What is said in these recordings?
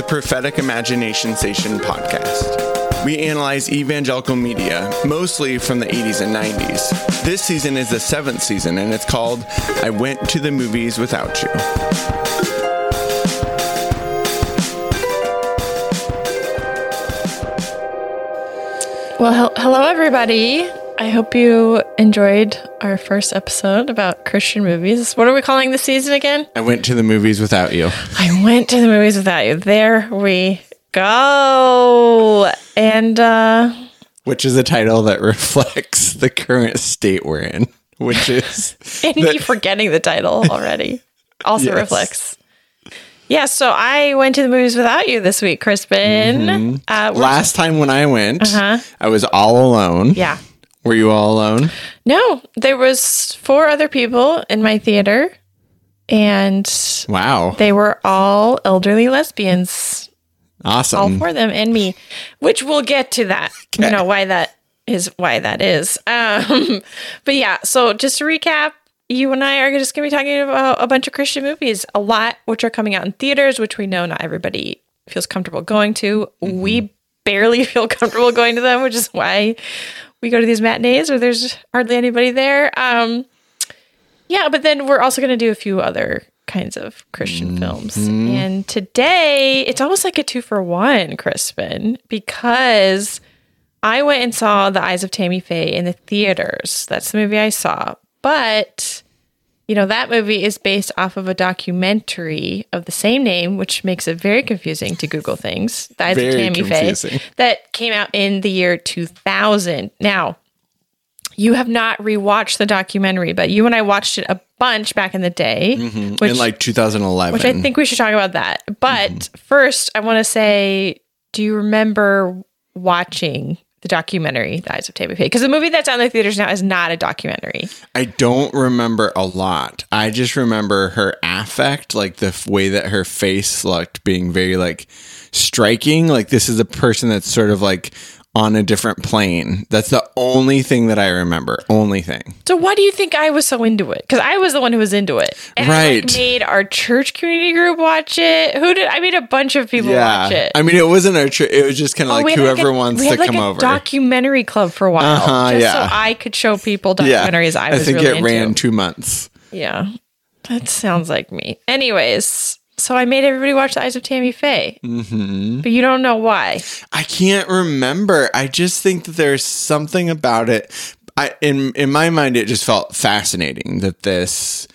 the Prophetic Imagination Station podcast. We analyze evangelical media, mostly from the 80s and 90s. This season is the seventh season, and it's called I Went to the Movies Without You. Well, hel- hello, everybody. I hope you enjoyed our first episode about Christian movies. What are we calling the season again? I went to the movies without you. I went to the movies without you. There we go. And uh, Which is a title that reflects the current state we're in, which is and you forgetting the title already also Yes. reflects. Yeah, so I went to the movies without you this week, Crispin. Uh, we're- last time when I went, Uh-huh. I was all alone. yeah. Were you all alone? No, there was four other people in my theater, and Wow. they were all elderly lesbians. Awesome. All four of them and me, which we'll get to that. You know why that is why that is. Um, but yeah, so just to recap, you and I are just going to be talking about a bunch of Christian movies, a lot which are coming out in theaters, which we know not everybody feels comfortable going to. We barely feel comfortable going to them, which is why we go to these matinees or there's hardly anybody there. Um, yeah, but then we're also going to do a few other kinds of Christian films. And today, it's almost like a two for one, Crispin, because I went and saw The Eyes of Tammy Faye in the theaters. That's the movie I saw. But, you know, that movie is based off of a documentary of the same name, which makes it very confusing to Google things. The Eyes Very of Tammy confusing. Faye that came out in the year 2000. Now, you have not rewatched the documentary, but you and I watched it a bunch back in the day, which, Mm-hmm. in like 2011. which I think we should talk about that. But first, I want to say, do you remember watching the documentary, The Eyes of Tammy Faye? Because the movie that's on the theaters now is not a documentary. I don't remember a lot. I just remember her affect, like the f- way that her face looked being very like striking. Like this is a person that's sort of like on a different plane. That's the only thing that I remember. Only thing. So why do you think I was so into it? Because I was the one who was into it. And I like, Right. made our church community group watch it. Who did? I made a bunch of people watch it. I mean, it wasn't a. Tr- it was just kind of Oh, like whoever a- wants we to like, come a over. Documentary club for a while, Uh-huh, just yeah. so I could show people yeah, documentaries I was I think really it into. ran two months. Yeah, that sounds like me. Anyways, so I made everybody watch The Eyes of Tammy Faye, mm-hmm. but you don't know why. I can't remember. I just think that there's something about it. I in in my mind, it just felt fascinating that this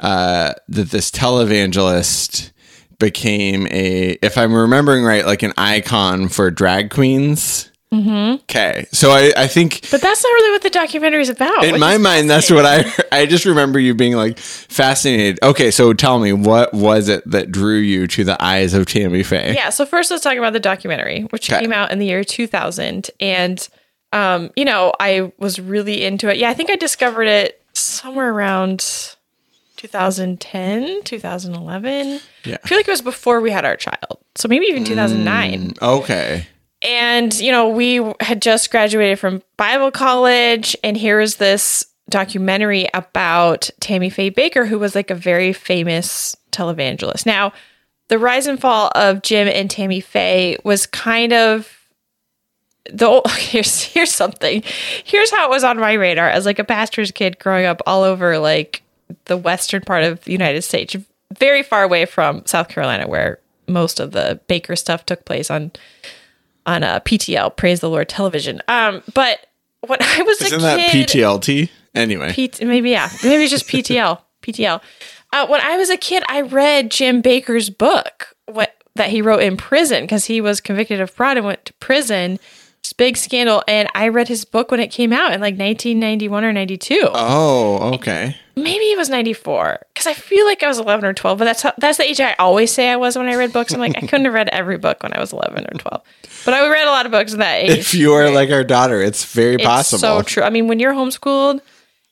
uh, that this televangelist became a, if I'm remembering right, like an icon for drag queens. Mm-hmm. Okay, so I I think But that's not really what the documentary is about. in my mind, that's what I I just remember you being like fascinated. Okay, so tell me what was it that drew you to the eyes of Tammy Faye? Yeah. So first, let's talk about the documentary, which Okay. came out in the year 2000, and um, you know, I was really into it. Yeah, I think I discovered it somewhere around 2010, 2011. Yeah. I feel like it was before we had our child, so maybe even 2009. Okay. And, you know, we had just graduated from Bible college, and here is this documentary about Tammy Faye Bakker, who was like a very famous televangelist. Now, the rise and fall of Jim and Tammy Faye was kind of the here's here's something. Here's how it was on my radar as like a pastor's kid growing up all over like the western part of the United States, very far away from South Carolina, where most of the Bakker stuff took place on on a PTL, Praise the Lord Television. Um, but when I was Isn't a that PTLT? Anyway. P- maybe yeah, maybe it's just PTL. PTL. Uh, when I was a kid, I read Jim Bakker's book what that he wrote in prison because he was convicted of fraud and went to prison. It's big scandal, and I read his book when it came out in like 1991 or 92. Oh, okay. Maybe it was 94 because I feel like I was 11 or 12, but that's how, that's the age I always say I was when I read books. I'm like I couldn't have read every book when I was 11 or 12, but I read a lot of books in that age. If you are like our daughter, it's very It's possible. so true. I mean, when you're homeschooled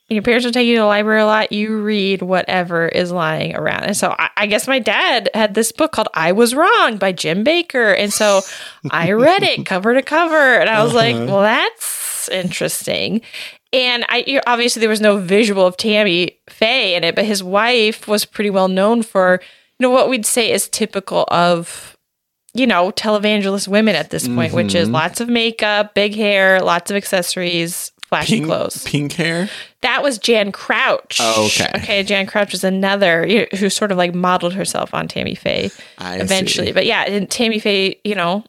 your parents don't take you to the library a lot, you read whatever is lying around. And so I, I guess my dad had this book called I Was Wrong by Jim Bakker. And so I read it cover to cover. And I was like, Uh-huh. well, that's interesting. And I you know, obviously there was no visual of Tammy Faye in it, but his wife was pretty well known for, you know, what we'd say is typical of you know, televangelist women at this point, which is lots of makeup, big hair, lots of accessories, flashy Pink, clothes. pink hair. That was Jan Crouch. Oh, okay. Okay, Jan Crouch was another you know, who sort of like modeled herself on Tammy Faye I eventually. see. But yeah, and Tammy Faye, you know,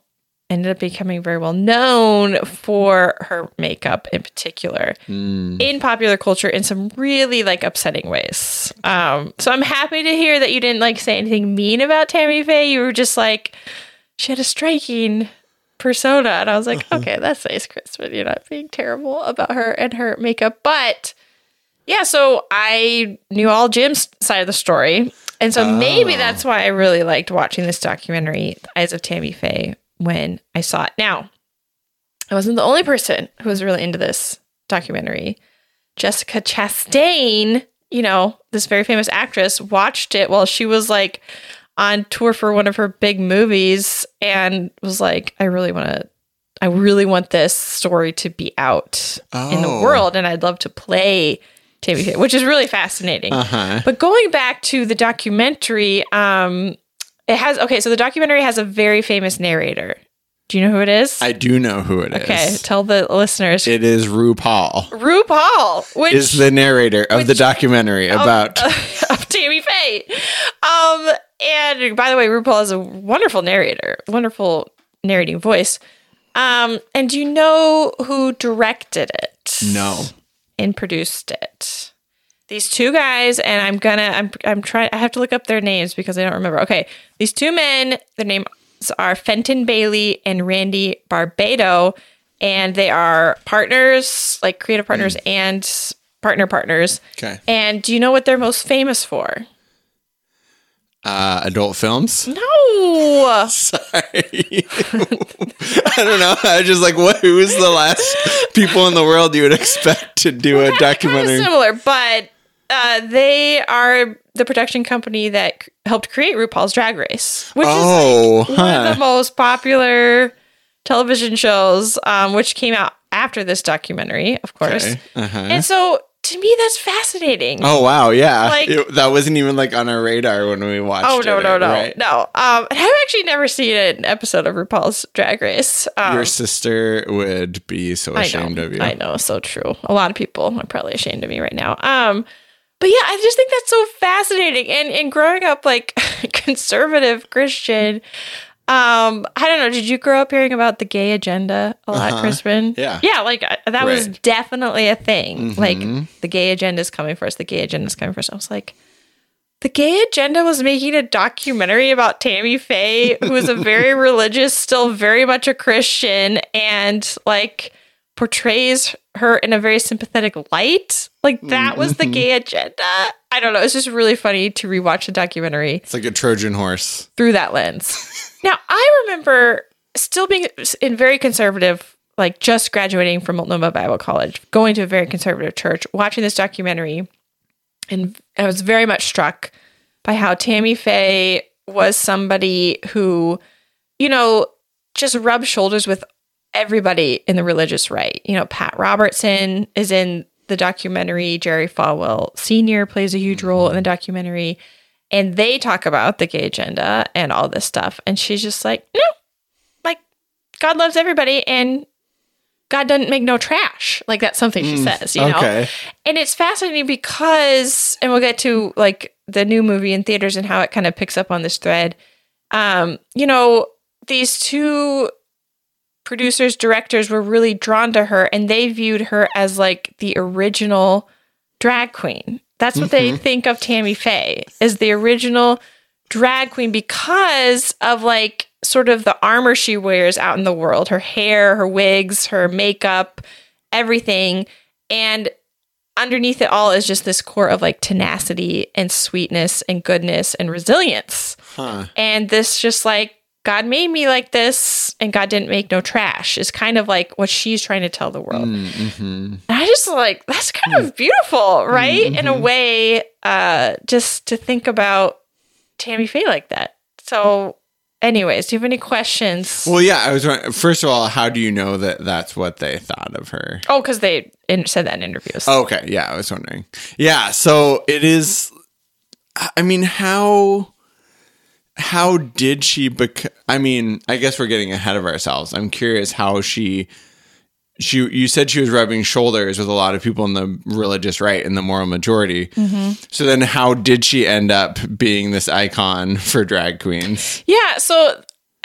ended up becoming very well known for her makeup in particular Hmm. in popular culture in some really like upsetting ways. Um, so I'm happy to hear that you didn't like say anything mean about Tammy Faye. You were just like, she had a striking persona. And I was like, okay, that's nice, Crispin. You're not being terrible about her and her makeup. But yeah, so I knew all Jim's side of the story. And so maybe Oh. that's why I really liked watching this documentary, Eyes of Tammy Faye, when I saw it. Now, I wasn't the only person who was really into this documentary. Jessica Chastain, you know, this very famous actress, watched it while she was like on tour for one of her big movies and was like, I really want to, I really want this story to be out in the Oh. world and I'd love to play Tammy Faye, which is really fascinating. Uh-huh. But going back to the documentary, um, it has, okay, so the documentary has a very famous narrator. Do you know who it is? I do know who it is. okay, tell the listeners. It is RuPaul. RuPaul, which Is the narrator of the documentary about of Tammy Faye. Um, and by the way, RuPaul is a wonderful narrator, wonderful narrating voice. Um, and do you know who directed it? No. and produced it. These two guys, and I'm gonna, I'm, I'm trying. I have to look up their names because I don't remember. Okay, these two men, their names are Fenton Bailey and Randy Barbato, and they are partners, like creative partners and partner partners. Okay. And do you know what they're most famous for? Uh, adult films? No, Sorry. I don't know. I was just like, what? Who is the last people in the world you would expect to do a kind of documentary? similar, but uh, they are the production company that c- helped create RuPaul's Drag Race, which is Oh, one of the most popular television shows, um, which came out after this documentary, of course. Okay. Uh-huh. And so, to me, that's fascinating. Oh wow, yeah. Like- It- that wasn't even like on our radar when we watched. Oh no it, no no right? no! Um, I've actually never seen an episode of RuPaul's Drag Race. Um, Your sister would be so ashamed know, of you. I know, so true. A lot of people are probably ashamed of me right now. Um, but yeah, I just think that's so fascinating. And and growing up like conservative Christian, um, I don't know. Did you grow up hearing about the gay agenda a lot, Uh-huh. Crispin? Yeah. yeah. Like I- that was definitely a thing. Like Mhm. the gay agenda is coming first. The gay agenda is coming first. I was like. The gay agenda was making a documentary about Tammy Faye, who is a very religious, still very much a Christian, and like portrays her in a very sympathetic light. Like that was the gay agenda. I don't know. It's just really funny to rewatch the documentary It's like a Trojan horse. through that lens. now, I remember still being in very conservative, like just graduating from Multnomah Bible College, going to a very conservative church, watching this documentary, and I was very much struck by how Tammy Faye was somebody who, you know, just rubbed shoulders with everybody in the religious right. You know, Pat Robertson is in the documentary. Jerry Falwell Sr. plays a huge role in the documentary. And they talk about the gay agenda and all this stuff. And she's just like, no, like God loves everybody and God doesn't make no trash. Like that's something she says, you know? okay. And it's fascinating because, and we'll get to like the new movie in theaters and how it kind of picks up on this thread. Um, you know, these two producers, directors were really drawn to her and they viewed her as like the original drag queen. That's what they mm-hmm. think of Tammy Faye as the original drag queen because of like sort of the armor she wears out in the world her hair, her wigs, her makeup, everything. And underneath it all is just this core of like tenacity and sweetness and goodness and resilience. Huh. And this just like God made me like this and God didn't make no trash is kind of like what she's trying to tell the world. Mm-hmm. And I just like that's kind of beautiful, right? In a way, uh, just to think about Tammy Faye like that. So, anyways, do you have any questions? Well, yeah. I was wondering, first of all, how do you know that that's what they thought of her? oh, because they in- said that in interviews. Okay, yeah, I was wondering. Yeah, so it is. I mean, how how did she bec- I mean, I guess we're getting ahead of ourselves. I'm curious how she she you said she was rubbing shoulders with a lot of people in the religious right and the moral majority. Mm-hmm. So then how did she end up being this icon for drag queens? Yeah, so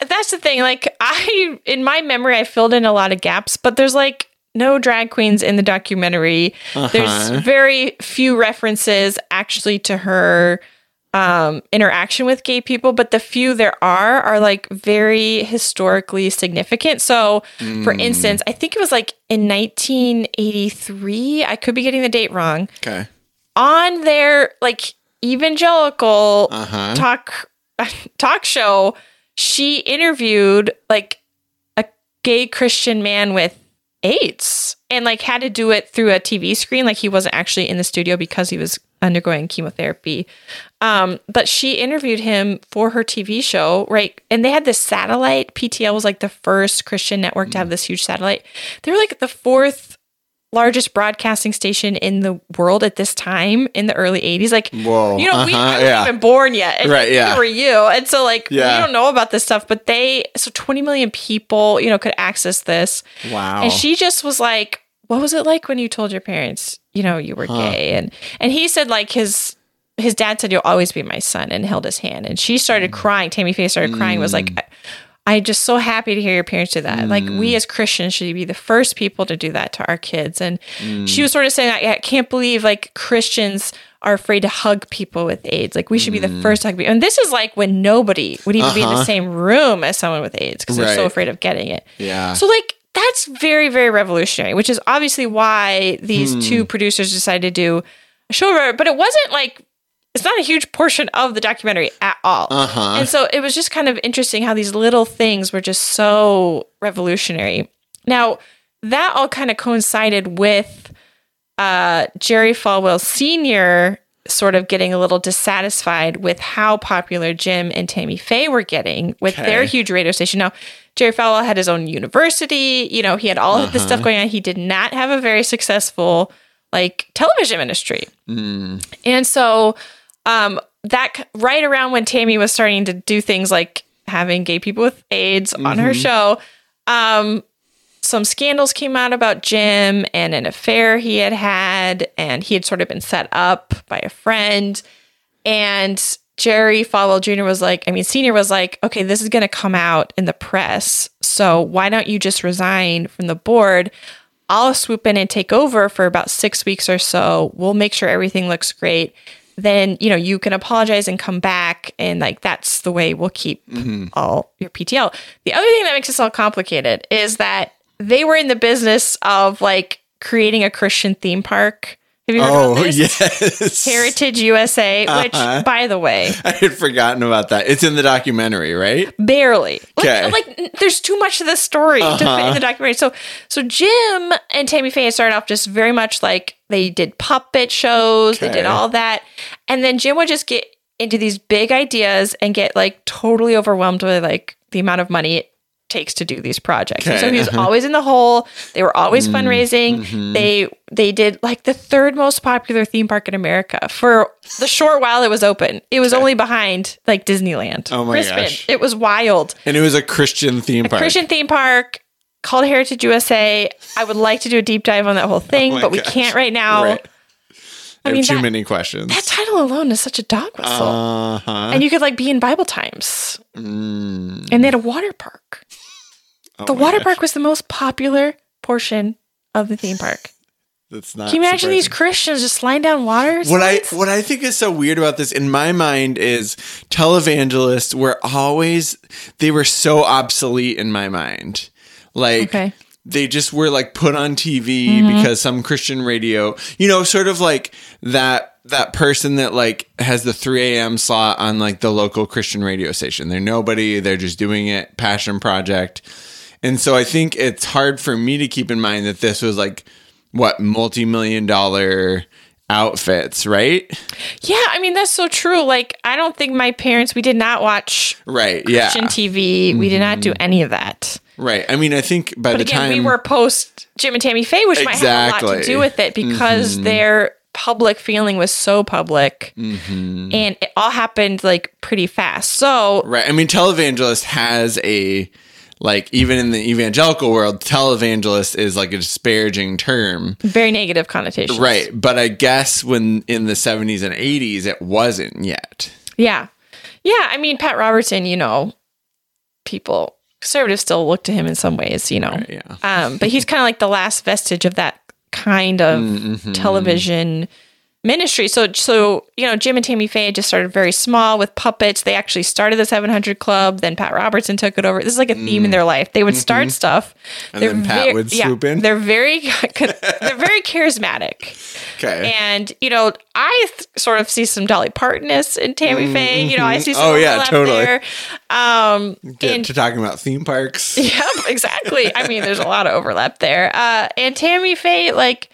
that's the thing. Like I in my memory I filled in a lot of gaps, but there's like no drag queens in the documentary. There's very few references actually to her um, interaction with gay people, but the few there are are like very historically significant. So, for instance, I think it was like in 1983. I could be getting the date wrong. Okay. On their like evangelical Uh-huh. talk talk show, she interviewed like a gay Christian man with AIDS and like had to do it through a TV screen. Like he wasn't actually in the studio because he was undergoing chemotherapy. Um, but she interviewed him for her TV show, right? And they had this satellite. PTL was like the first Christian network to have this huge satellite. They were like the fourth largest broadcasting station in the world at this time in the early 80s. Like, Whoa, you know, we uh-huh, weren't yeah. even born yet. Right, yeah. were you. And so, like, Yeah. we don't know about this stuff, but they, so 20 million people, you know, could access this. Wow. And she just was like, what was it like when you told your parents, you know, you were gay? And, and he said, like, his, his dad said, You'll always be my son, and held his hand. And she started Mm. crying. Tammy Faye started crying, was like, I- I'm just so happy to hear your parents do that. Like, Mm. we as Christians should be the first people to do that to our kids. And Mm. she was sort of saying, I, I can't believe like Christians are afraid to hug people with AIDS. Like, we should be Mm. the first to hug people. And this is like when nobody would even be in the Uh-huh. same room as someone with AIDS because they're so afraid of getting it. Yeah. So, like, that's very, very revolutionary, which is obviously why these Hmm. two producers decided to do a show about it. But it wasn't like, it's not a huge portion of the documentary at all. Uh-huh. And so it was just kind of interesting how these little things were just so revolutionary. Now, that all kind of coincided with uh, Jerry Falwell Sr. sort of getting a little dissatisfied with how popular Jim and Tammy Faye were getting with their huge radio station. Now, Jerry Falwell had his own university, you know, he had all of this stuff going on. He did not have a very successful like television ministry. And so um that right around when Tammy was starting to do things like having gay people with AIDS on her show, um some scandals came out about Jim and an affair he had had and he had sort of been set up by a friend and Jerry Falwell Jr. was like, I mean, senior was like, okay, this is going to come out in the press. So why don't you just resign from the board? I'll swoop in and take over for about six weeks or so. We'll make sure everything looks great. Then, you know, you can apologize and come back. And like, that's the way we'll keep mm-hmm. all your PTL. The other thing that makes this all complicated is that they were in the business of like creating a Christian theme park. Have you heard oh, about this? yes. Heritage USA, which, Uh-huh. by the way, I had forgotten about that. It's in the documentary, right? barely. Like, Okay. like n- there's too much of the story to fit in the documentary. So, so Jim and Tammy Faye started off just very much like they did puppet shows, they did all that, and then Jim would just get into these big ideas and get like totally overwhelmed with like the amount of money takes to do these projects. And so Okay. he was always in the hole. They were always fundraising. They they did like the third most popular theme park in America for the short while it was open. It was only behind like Disneyland. Oh my gosh. It was wild. And it was a Christian theme park. Christian theme park called Heritage USA. I would like to do a deep dive on that whole thing, Oh but we gosh. can't right now. Right. I, mean, too that- many questions. That title alone is such a dog whistle. Uh huh. and you could like be in Bible times. Mm. And they had a water park. Oh The water gosh. park was the most popular portion of the theme park. That's not. Can you imagine these. Christians just sliding down water? What I what I think is so weird about this in my mind is televangelists were always they were so obsolete in my mind. Like Okay. they just were like put on TV mm-hmm. because some Christian radio, you know, sort of like that that person that like has the 3 a.m. slot on like the local Christian radio station. They're nobody, they're just doing it, passion project. And so I think it's hard for me to keep in mind that this was like what multi-million dollar outfits, right? Yeah, I mean that's so true. Like I don't think my parents we did not watch Right. Yeah. Christian TV. We did not do any of that. Right. I mean, I think by But the again, time we were post Jim and Tammy Faye, which might have a lot Mm-hmm. to do with it because they're public feeling was so public Mm-hmm. and it all happened like pretty fast. So Right. I mean, televangelist has a like even in the evangelical world, televangelist is like a disparaging term. very negative connotation. Right. But I guess when in the 70s and 80s, it wasn't yet. Yeah. Yeah. I mean, Pat Robertson, you know, people, conservatives still look to him in some ways, you know. Yeah. Um, but he's kind of like the last vestige of that kind of Mm-hmm. television ministry. So, so you know, Jim and Tammy Faye just started very small with puppets. They actually started the 700 Club. Then Pat Robertson took it over. This is like a theme in their life. They would start stuff, Mm. Mm-hmm. And then Pat would swoop in? They're very, they're very charismatic. Okay. And you know, I th- sort of see some Dolly Partonness in Tammy Faye. You know, I see some Oh, yeah, totally. there. Um, Get and to talking about theme parks. Yep, exactly. I mean, there's a lot of overlap there. Uh, and Tammy Faye, like,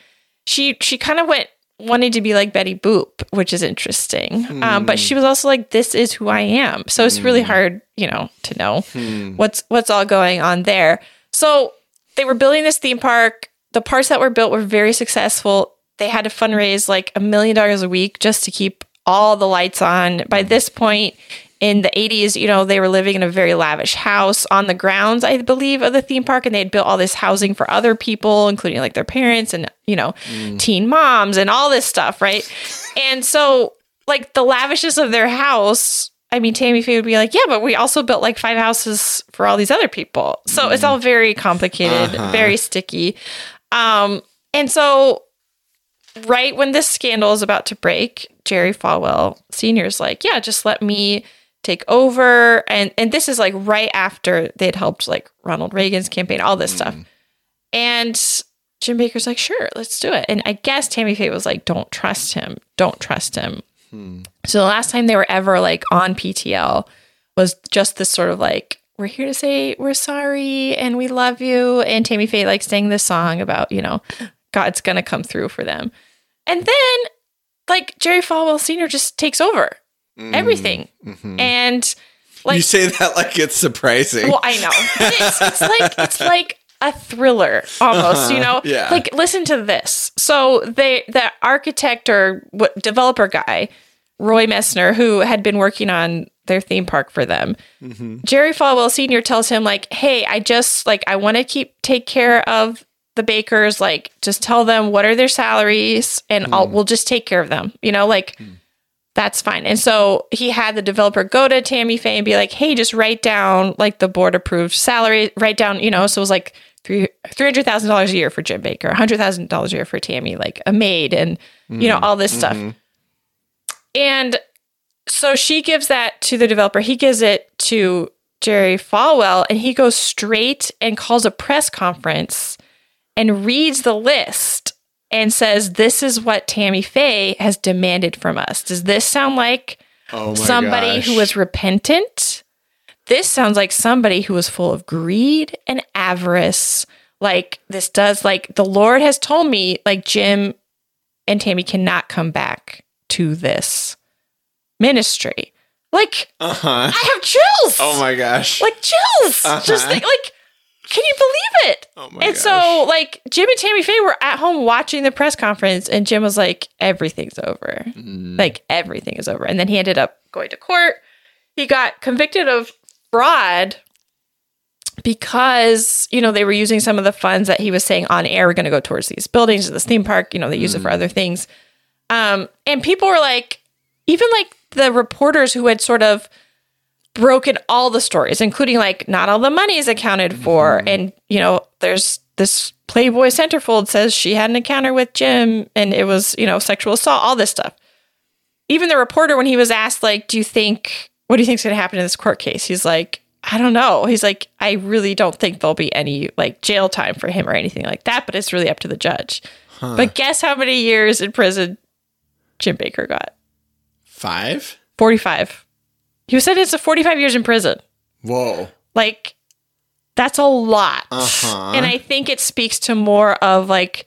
she she kind of went wanting to be like Betty Boop, which is interesting. Um, but she was also like, "This is who I am." So it's really hmm. hard, you know, to know hmm. what's what's all going on there. So they were building this theme park. The parts that were built were very successful. They had to fundraise like a million dollars a week just to keep all the lights on. By hmm. this point in the 80s, you know, they were living in a very lavish house on the grounds, I believe, of the theme park. And they had built all this housing for other people, including like their parents and, you know, mm. teen moms and all this stuff, right? and so, like, the lavishness of their house. I mean, Tammy Faye would be like, yeah, but we also built like five houses for all these other people. So it's all mm. very complicated, uh-huh. very sticky. Um, and so right when this scandal is about to break, Jerry Falwell Sr. is like, yeah, just let me take over. And and this is like right after they'd helped like Ronald Reagan's campaign, all this stuff. Mm. And Jim Bakker's like, sure, let's do it. And I guess Tammy Faye was like, don't trust him. Don't trust him. Hmm. So the last time they were ever like on PTL was just this sort of like, we're here to say we're sorry and we love you. And Tammy Faye like sang this song about, you know, God's gonna come through for them. And then like Jerry Falwell Sr. just takes over Mm-hmm. everything. Mm-hmm. And like you say that like it's surprising. well, I know. It's, it's like it's like a thriller almost, you uh-huh. know? Yeah. Like listen to this. So they the architect or what developer guy, Roy Messner, who had been working on their theme park for them. Mm-hmm. Jerry Falwell Sr. tells him, like, hey, I just like I want to keep take care of the Bakkers, like just tell them what are their salaries and I'll mm. we'll just take care of them. You know, like mm. That's fine. And so he had the developer go to Tammy Faye and be like, hey, just write down like the board approved salary, write down, you know, so it was like three hundred thousand dollars a year for Jim Bakker, hundred thousand dollars a year for Tammy, like a maid and you know, all this stuff. Mm-hmm. And so she gives that to the developer. He gives it to Jerry Falwell and he goes straight and calls a press conference and reads the list and says, This is what Tammy Faye has demanded from us. Does this sound like oh somebody gosh. who was repentant? This sounds like somebody who was full of greed and avarice. Like, this does, like, the Lord has told me, like, Jim and Tammy cannot come back to this ministry. Like, Uh-huh. I have chills. Oh my gosh. Like chills. Uh-huh. Just think, like, can you believe it? Oh my and so, like, Jim and Tammy Faye were at home watching the press conference, and Jim was like, everything's over. Mm. Like, everything is over. And then he ended up going to court. He got convicted of fraud because, you know, they were using some of the funds that he was saying on air were going to go towards these buildings, this theme park. You know, they use it for other things. Um, and people were like, even like the reporters who had sort of broken all the stories, including like not all the money is accounted for. Mm-hmm. And, you know, there's this Playboy centerfold says she had an encounter with Jim and it was, you know, sexual assault, all this stuff. Even the reporter, when he was asked, like, do you think, what do you think's going to happen in this court case? He's like, I don't know. He's like, I really don't think there'll be any like jail time for him or anything like that, but it's really up to the judge. But guess how many years in prison Jim Bakker got? Five? 45. He was sentenced to 45 years in prison. Whoa. Like, that's a lot. Uh-huh. And I think it speaks to more of like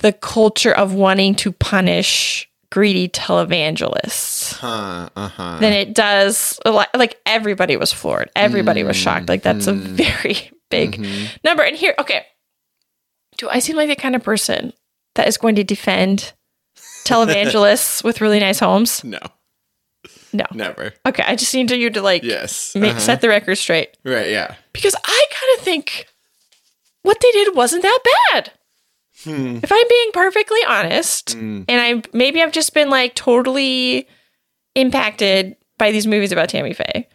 the culture of wanting to punish greedy televangelists Huh. Uh-huh. than it does. Like, like everybody was floored. Everybody was shocked. Like, that's a very big number. And here, okay. Do I seem like the kind of person that is going to defend televangelists with really nice homes? No, No. never. Okay, I just need you to like Yes. ma- Uh-huh. set the record straight Right. Yeah. because I kind of think what they did wasn't that bad. Hmm. If I'm being perfectly honest, and I maybe I've just been like totally impacted by these movies about Tammy Faye,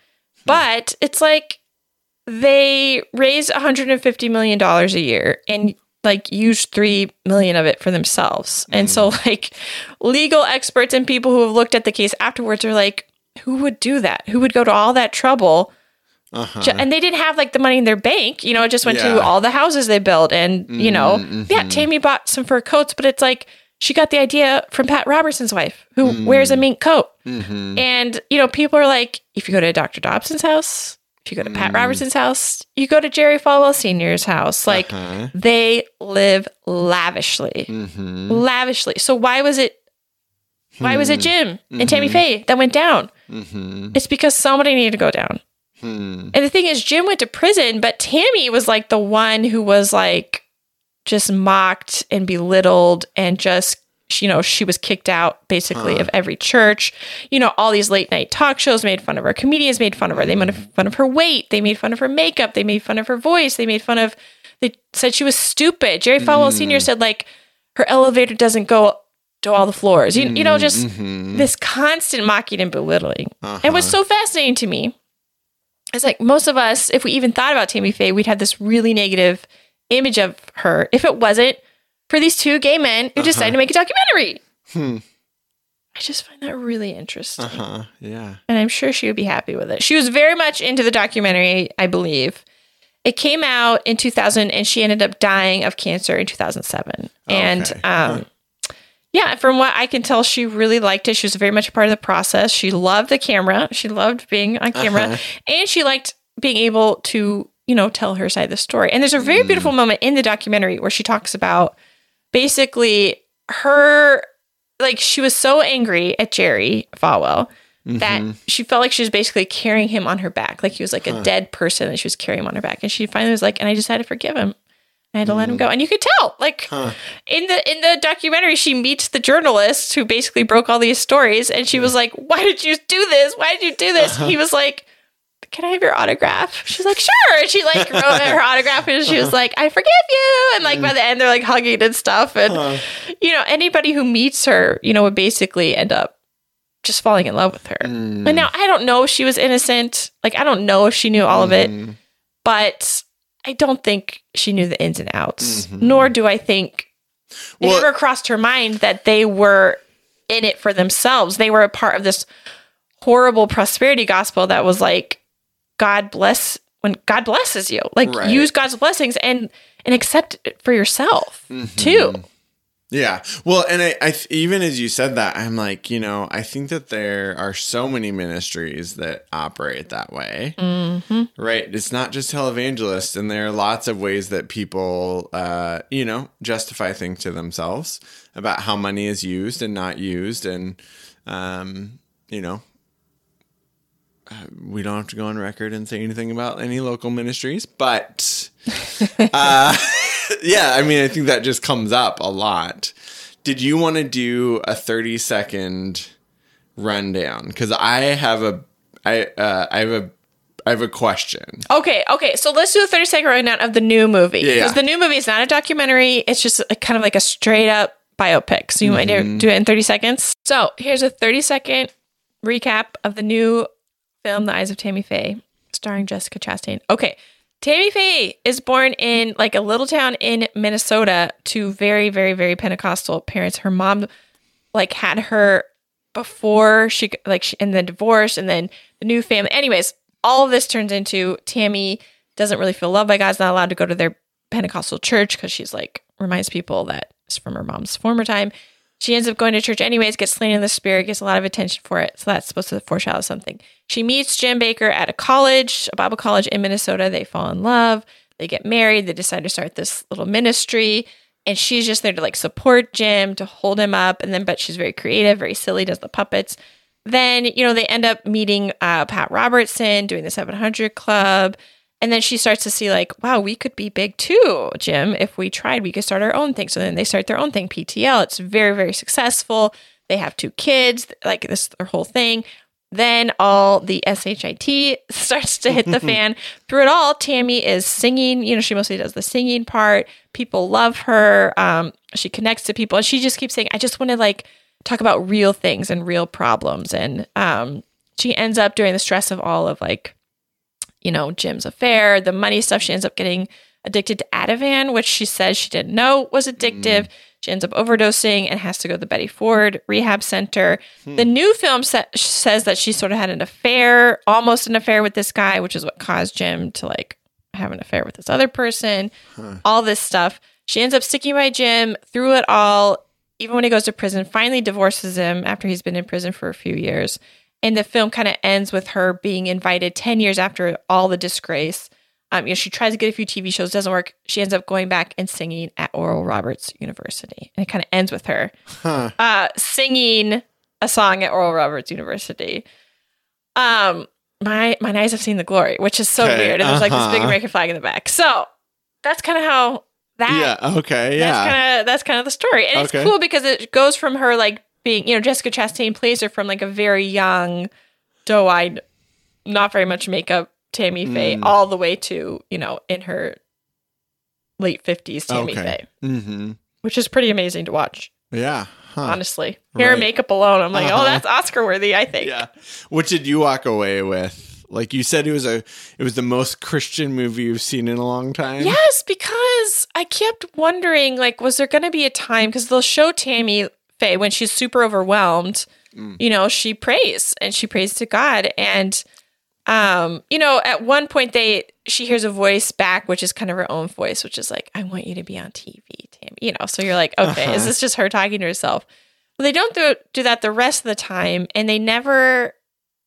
but it's like they raise 150 million dollars a year and like use 3 million of it for themselves. And so like legal experts and people who have looked at the case afterwards are like who would do that? Who would go to all that trouble? Uh-huh. Ju- And they didn't have like the money in their bank, you know, it just went Yeah. Mm-hmm, to all the houses they built. And, you know, yeah, Tammy bought some fur coats, but it's like she got the idea from Pat Robertson's wife, who Mm. wears a mink coat. Mm-hmm. And, you know, people are like, if you go to Dr. Dobson's house, if you go to Mm. Pat Robertson's house, you go to Jerry Falwell Sr.'s house, like Uh-huh. they live lavishly, Mm-hmm. lavishly. So why was it, why was it Hmm. Jim and Tammy Faye that went down? Mm-hmm. It's because somebody needed to go down. Hmm. And the thing is, Jim went to prison, but Tammy was like the one who was like just mocked and belittled and just, you know, she was kicked out basically Huh. of every church. You know, all these late night talk shows made fun of her, comedians made fun of her. They made fun of her weight, they made fun of her makeup, they made fun of her voice, they made fun of, they said she was stupid. Jerry Falwell Sr. said, like, her elevator doesn't go to all the floors. You, you know, just Mhm. this constant mocking and belittling. And what's Uh-huh. so fascinating to me is like most of us, if we even thought about Tammy Faye, we'd have this really negative image of her if it wasn't for these two gay men who decided to make a documentary. Hmm. I just find that really interesting. Uh-huh. Yeah. And I'm sure she would be happy with it. She was very much into the documentary, I believe. It came out in 2000 and she ended up dying of cancer in 2007. And um, yeah, from what I can tell, she really liked it. She was very much a part of the process. She loved the camera. She loved being on camera. Uh-huh. And she liked being able to, you know, tell her side of the story. And there's a very beautiful moment in the documentary where she talks about basically her like she was so angry at Jerry Falwell that she felt like she was basically carrying him on her back. Like he was like a dead person and she was carrying him on her back. And she finally was like, and I just had to forgive him. I had to let him go. And you could tell, like Huh. in the in the documentary, she meets the journalist who basically broke all these stories. And she was like, Why did you do this? Why did you do this? He was like, Can I have your autograph? She's like, Sure. And she like wrote her autograph and she was like, I forgive you. And like by the end, they're like hugging and stuff. And you know, anybody who meets her, you know, would basically end up just falling in love with her. Mm. And now I don't know if she was innocent. Like I don't know if she knew all of it, Mhm. but I don't think she knew the ins and outs. Mhm. Nor do I think it Well- never crossed her mind that they were in it for themselves. They were a part of this horrible prosperity gospel that was like God bless when God blesses you. Like Right. use God's blessings and and accept it for yourself Mm-hmm. too. Yeah. Well, and I, I, even as you said that, I'm like, you know, I think that there are so many ministries that operate that way. hmm Right. It's not just televangelists, and there are lots of ways that people, uh, you know, justify things to themselves about how money is used and not used, and, um, you know, uh, we don't have to go on record and say anything about any local ministries, but, uh, yeah, I mean, I think that just comes up a lot. Did you want to do a thirty second rundown? Because I have a, I, uh, I have a. I have a question. Okay, okay. So let's do a 30 second rundown of the new movie. Yeah, yeah. Because the new movie is not a documentary, it's just a, kind of like a straight up biopic. So you might Mm-hmm. do it in 30 seconds. So here's a 30 second recap of the new film, The Eyes of Tammy Faye, starring Jessica Chastain. Okay. Tammy Faye is born in like a little town in Minnesota to very, very, very Pentecostal parents. Her mom like had her before she like she, and then divorced and then the new family. Anyways, all of this turns into Tammy doesn't really feel loved by God. Is not allowed to go to their Pentecostal church because she's like reminds people that it's from her mom's former time. She ends up going to church anyways, gets slain in the spirit, gets a lot of attention for it. So that's supposed to foreshadow something. She meets Jim Bakker at a college, a Bible college in Minnesota. They fall in love. They get married. They decide to start this little ministry. And she's just there to like support Jim, to hold him up. And then, but she's very creative, very silly, does the puppets. Then, you know, they end up meeting uh, Pat Robertson, doing the 700 Club. And then she starts to see, like, wow, we could be big too, Jim. If we tried, we could start our own thing. So then they start their own thing, PTL. It's very, very successful. They have two kids, like this, their whole thing. Then all the SHIT starts to hit the fan. Through it all, Tammy is singing. You know, she mostly does the singing part. People love her. Um, she connects to people, and she just keeps saying, "I just want to like talk about real things and real problems." And um, she ends up during the stress of all of like, you know, Jim's affair, the money stuff. She ends up getting addicted to Ativan, which she says she didn't know was addictive. Mm. She ends up overdosing and has to go to the Betty Ford Rehab Center. Hmm. The new film sa- says that she sort of had an affair, almost an affair with this guy, which is what caused Jim to like have an affair with this other person. Huh. All this stuff. She ends up sticking by Jim through it all, even when he goes to prison, finally divorces him after he's been in prison for a few years. And the film kind of ends with her being invited 10 years after all the disgrace um, you know, she tries to get a few TV shows, doesn't work. She ends up going back and singing at Oral Roberts University, and it kind of ends with her huh. uh, singing a song at Oral Roberts University. Um, my my eyes have seen the glory, which is so okay, weird, and there's uh-huh. like this big uh-huh. American flag in the back. So that's kind of how that. Yeah. Okay. Yeah. That's kind of that's kind of the story, and okay. it's cool because it goes from her like being, you know, Jessica Chastain plays her from like a very young, doe-eyed, not very much makeup Tammy Faye mm. all the way to, you know, in her late 50s Tammy okay. Faye. Mm-hmm. Which is pretty amazing to watch. Yeah. Huh. Honestly. Hair right. and makeup alone. I'm like, oh, uh-huh. oh, that's Oscar worthy, I think. Yeah. What did you walk away with? Like you said it was a it was the most Christian movie you've seen in a long time. Yes, because I kept wondering like was there going to be a time cuz they'll show Tammy Faye when she's super overwhelmed, mm. you know, she prays and she prays to God and um, you know, at one point they she hears a voice back, which is kind of her own voice, which is like, "I want you to be on TV, Tammy." You know, so you're like, okay, uh-huh. is this just her talking to herself? Well, they don't do, do that the rest of the time, and they never,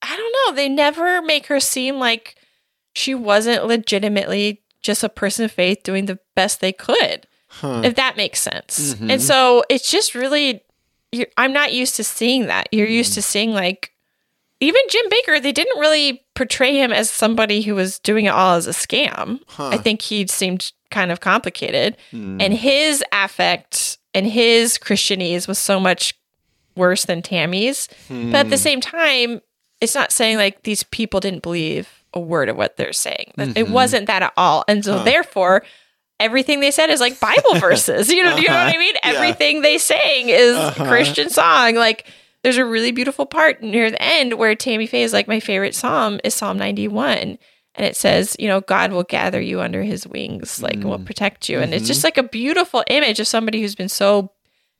I don't know, they never make her seem like she wasn't legitimately just a person of faith doing the best they could, huh. if that makes sense. Mm-hmm. And so it's just really, I'm not used to seeing that. You're used mm. to seeing like even Jim Bakker, they didn't really portray him as somebody who was doing it all as a scam. Huh. I think he seemed kind of complicated. Mm. And his affect and his Christianese was so much worse than Tammy's. Mm. But at the hmm. same time, it's not saying like these people didn't believe a word of what they're saying. Mm-hmm. It wasn't that at all. And so huh. therefore, everything they said is like Bible verses. You know, uh-huh. you know what I uh-huh. mean? Yeah. Everything they saying is uh-huh. Christian song. Like there's a really beautiful part near the end where Tammy Faye is like, my favorite psalm is Psalm 91. And it says, you know, God will gather you under his wings, like, mm. will protect you. And mm-hmm. it's just like a beautiful image of somebody who's been so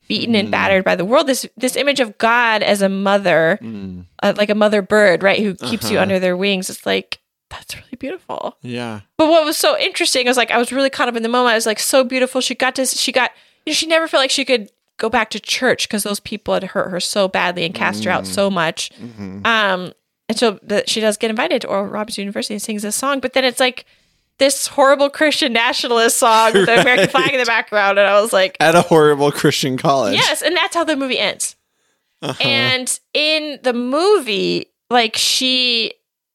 beaten mm. and battered by the world. This this image of God as a mother, mm. uh, like a mother bird, right, who keeps uh-huh. you under their wings. It's like that's really beautiful. Yeah. But what was so interesting was like I was really caught up in the moment. I was like so beautiful. She got to she got you know, she never felt like she could go back to church because those people had hurt her so badly and cast mm. her out so mm. much. Mm-hmm. Um, and so the, she does get invited to Oral Roberts University and sings this song, but then it's like this horrible Christian nationalist song with the American flag in the background, and I was like, at a horrible Christian college. Yes, and that's how the movie ends. Uh-huh. And in the movie, like she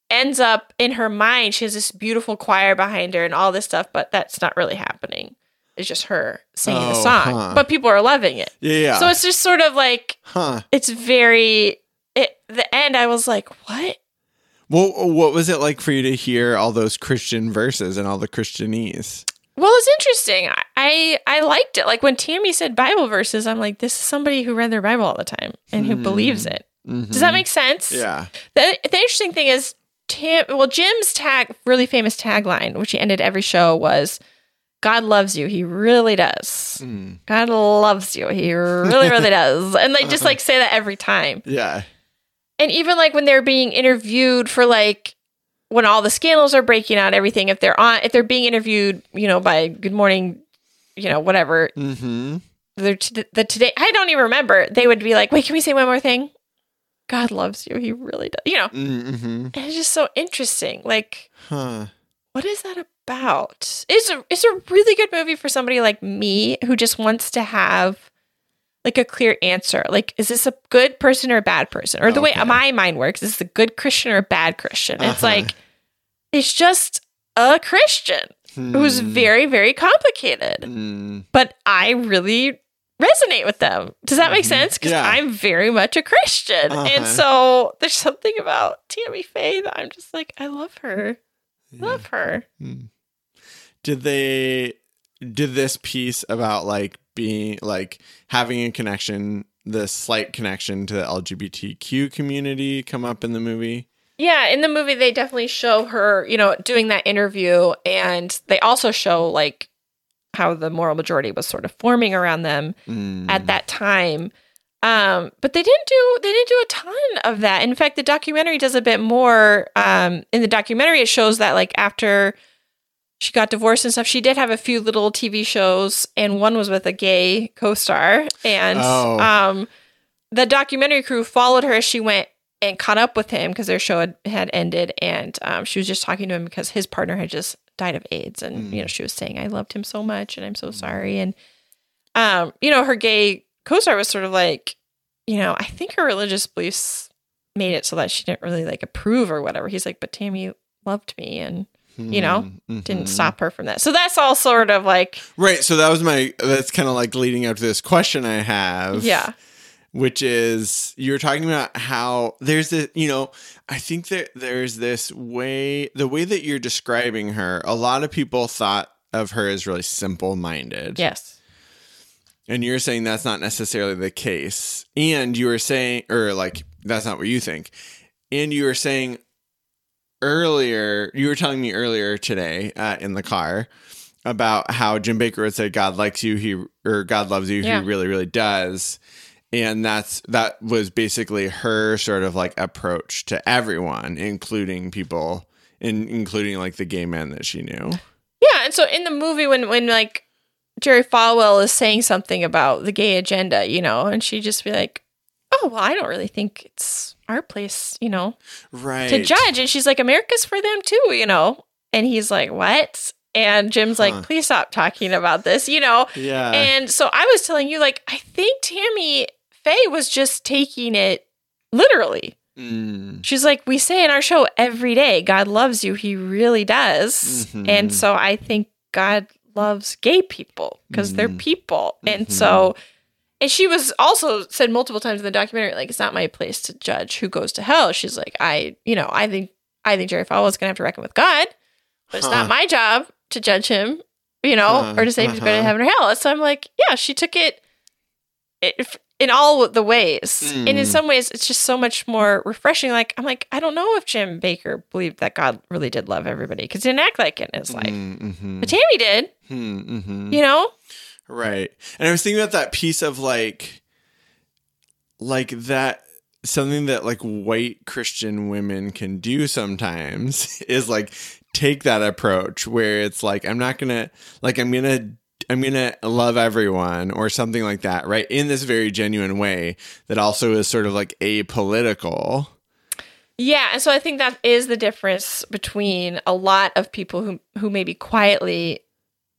ends up in her mind, she has this beautiful choir behind her and all this stuff, but that's not really happening It's just her singing oh, the song, huh. but people are loving it. Yeah. So it's just sort of like, huh? It's very. It the end. I was like, what? Well, what was it like for you to hear all those Christian verses and all the Christianese? Well, it's interesting. I I liked it. Like when Tammy said Bible verses, I'm like, this is somebody who read their Bible all the time and who mm. believes it. Mm-hmm. Does that make sense? Yeah. The the interesting thing is, Tam. Well, Jim's tag, really famous tagline, which he ended every show, was God loves you. He really does. Mm. God loves you. He really, really does. And they just like say that every time. Yeah. And even like when they're being interviewed for like when all the scandals are breaking out, everything, if they're on, if they're being interviewed, you know, by Good Morning, you know, whatever. Mm-hmm. T- the today, I don't even remember. They would be like, wait, can we say one more thing? God loves you. He really does. You know, mm-hmm. and it's just so interesting. Like, huh. what is that about? It's a it's a really good movie for somebody like me who just wants to have like a clear answer. Like, is this a good person or a bad person? Or the okay. way my mind works, is this a good Christian or a bad Christian? Uh-huh. It's like it's just a Christian who's very, very complicated. Mm. But I really resonate with them. Does that make sense? Because Mm-hmm. Yeah. I'm very much a Christian. Uh-huh. And so there's something about Tammy Faye that I'm just like, I love her. Love her. Did they did this piece about like being like having a connection, the slight connection to the LGBTQ community come up in the movie? Yeah, in the movie they definitely show her, you know, doing that interview and they also show like how the moral majority was sort of forming around them Mm. at that time. Um, but they didn't do they didn't do a ton of that. In fact, the documentary does a bit more. Um, in the documentary, it shows that like after she got divorced and stuff, she did have a few little TV shows, and one was with a gay co-star. And Oh. um, the documentary crew followed her as she went and caught up with him because their show had, had ended, and um, she was just talking to him because his partner had just died of AIDS, and you know she was saying, "I loved him so much, and I'm so sorry," and um, you know, her gay co-star was sort of like, you know, I think her religious beliefs made it so that she didn't really like approve or whatever. He's like, but Tammy loved me and you know didn't Mhm. stop her from that. So that's all sort of like, Right. So that was my that's kind of like leading up to this question I have. yeah, which is you're talking about how there's a you know i think that there's this way the way that you're describing her a lot of people thought of her as really simple minded yes, and you're saying that's not necessarily the case. And you were saying or like that's not what you think. And you were saying earlier you were telling me earlier today uh, in the car about how jim Bakker would say god likes you he or god loves you Yeah. he really really does and that's that was basically her sort of like approach to everyone including people in, including like the gay men that she knew yeah. And so in the movie, when when like Jerry Falwell is saying something about the gay agenda, you know, and she just be like, oh well, I don't really think it's our place, you know, right to judge. And she's like, America's for them too, you know. And he's like, what? And Jim's Huh. like, please stop talking about this, you know. yeah And so I was telling you, like, I think Tammy Faye was just taking it literally. Mm. She's like, we say in our show every day, God loves you. He really does. Mhm. And so I think God loves gay people because they're Mhm. people. And Mhm. so, and she was also said multiple times in the documentary, like, it's not my place to judge who goes to hell. She's like, I, you know, I think, I think Jerry Falwell is going to have to reckon with God, but it's Huh. not my job to judge him, you know, Huh. or to say if he's going to Uh-huh. heaven or hell. So I'm like, yeah, she took it, it in all the ways. And in Mm. some ways, it's just so much more refreshing. Like, I'm like, I don't know if Jim Bakker believed that God really did love everybody because he didn't act like it in his life. Mm-hmm. But Tammy did, Mm-hmm. you know? Right. And I was thinking about that piece of like, like that something that like white Christian women can do sometimes is like take that approach where it's like, I'm not going to, like, I'm going to, I'm to love everyone or something like that, right? In this very genuine way that also is sort of like apolitical. Yeah, and so I think that is the difference between a lot of people who who maybe quietly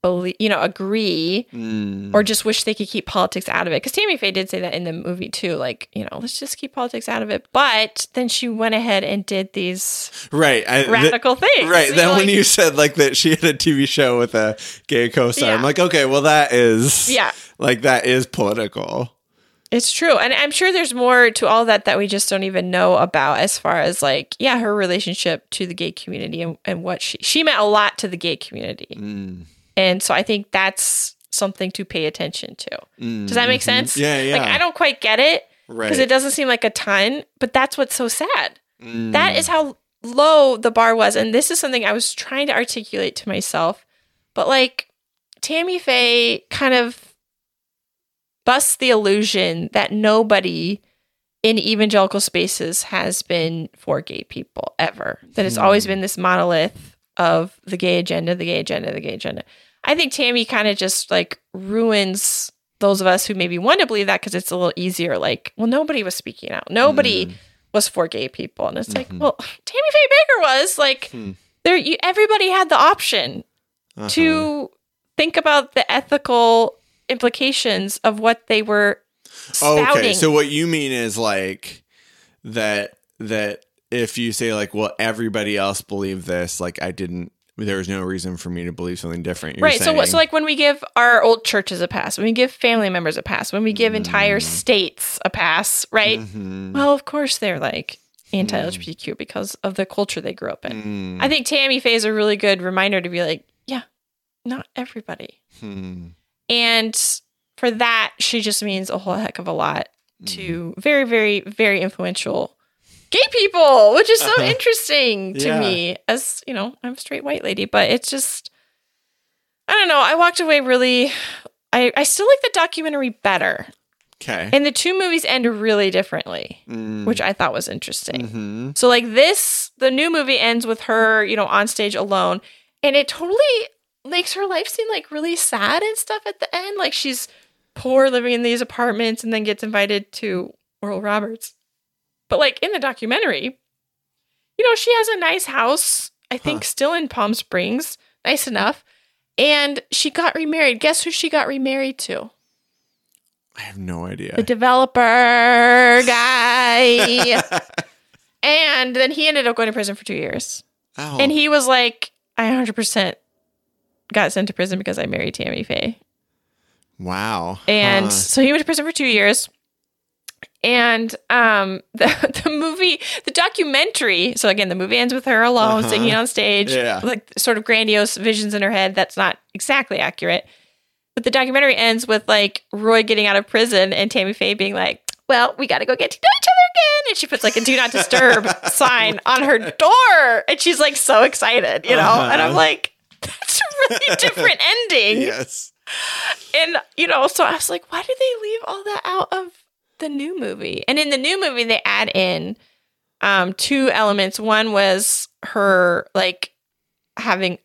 believe, you know, agree Mm. or just wish they could keep politics out of it. Because Tammy Faye did say that in the movie too, like you know, let's just keep politics out of it. But then she went ahead and did these right. I, th- radical things. Right. Then when you said like that she had a TV show with a gay co-star, I'm like, okay, well that is yeah, like that is political. It's true. And I'm sure there's more to all that that we just don't even know about as far as like, yeah, her relationship to the gay community and, and what she she meant a lot to the gay community. Mm. And so I think that's something to pay attention to. Does that make sense? Mm-hmm. Yeah, yeah. Like I don't quite get it Right. because it doesn't seem like a ton, but that's what's so sad. Mm. That is how low the bar was. And this is something I was trying to articulate to myself. But like Tammy Faye kind of busts the illusion that nobody in evangelical spaces has been for gay people ever. That it's always been this monolith of the gay agenda, the gay agenda, the gay agenda. I think Tammy kind of just like ruins those of us who maybe want to believe that because it's a little easier. Like, well, nobody was speaking out. Nobody was for gay people, and it's like, well, Tammy Faye Bakker was like, Hmm. there. You, everybody had the option Uh-huh. to think about the ethical implications of what they were spouting. Oh, Okay, so what you mean is like that that if you say like, well, everybody else believed this, like I didn't there's no reason for me to believe something different. You're right. So, so like when we give our old churches a pass, when we give family members a pass, when we give entire Mm. states a pass, right? Mhm. Well, of course they're like anti-LGBTQ because of the culture they grew up in. Mm. I think Tammy Faye is a really good reminder to be like, yeah, not everybody. Hmm. And for that, she just means a whole heck of a lot Mm-hmm. to very, very, very influential gay people, which is so Uh-huh. interesting to Yeah. me. As you know, I'm a straight white lady, but it's just, I don't know. I walked away really. I, I still like the documentary better. Okay. And the two movies end really differently, Mm. which I thought was interesting. Mhm. So like this, the new movie ends with her, you know, on stage alone, and it totally makes her life seem like really sad and stuff at the end. Like she's poor living in these apartments and then gets invited to Oral Roberts. But like in the documentary, you know, she has a nice house, I think Huh. still in Palm Springs, nice enough. And she got remarried. Guess who she got remarried to? I have no idea. The developer guy. and then he ended up going to prison for two years. oh. And he was like, I 100% got sent to prison because I married Tammy Faye. wow. And Huh. so he went to prison for two years. And um, the, the movie, the documentary, so again, the movie ends with her alone Uh-huh. singing on stage, Yeah. like sort of grandiose visions in her head. That's not exactly accurate. But the documentary ends with like Roy getting out of prison and Tammy Faye being like, well, we got to go get to know each other again. And she puts like a do not disturb sign on her door. And she's like so excited, you know? Uh-huh. And I'm like, that's a really different ending. yes. And, you know, so I was like, why did they leave all that out of the new movie? And in the new movie, they add in um, two elements. One was her like having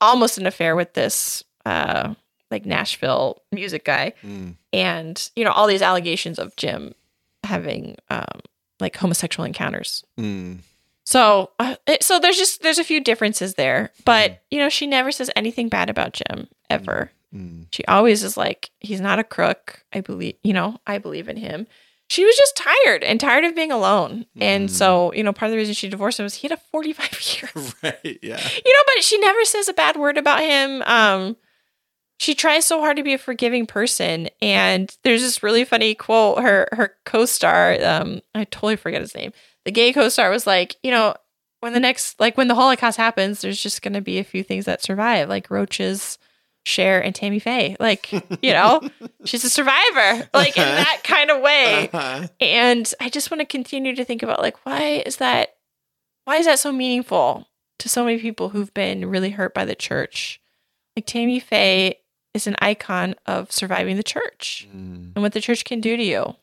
almost an affair with this uh, like Nashville music guy Mm. and, you know, all these allegations of Jim having um, like homosexual encounters. Mm. So, uh, it, so there's just there's a few differences there, but you know, she never says anything bad about Jim ever. Mm. She always is like, he's not a crook. I believe, you know, I believe in him. She was just tired and tired of being alone. And so, you know, part of the reason she divorced him was he had a 45 year, Right. Yeah. you know, but she never says a bad word about him. Um, she tries so hard to be a forgiving person. And there's this really funny quote. Her, her co-star, um, I totally forget his name. The gay co-star was like, you know, when the next, like when the Holocaust happens, there's just going to be a few things that survive, like roaches, Cher, and Tammy Faye. Like, you know, she's a survivor, like in that kind of way. Uh-huh. And I just want to continue to think about like why is that why is that so meaningful to so many people who've been really hurt by the church? Like Tammy Faye is an icon of surviving the church Mm. and what the church can do to you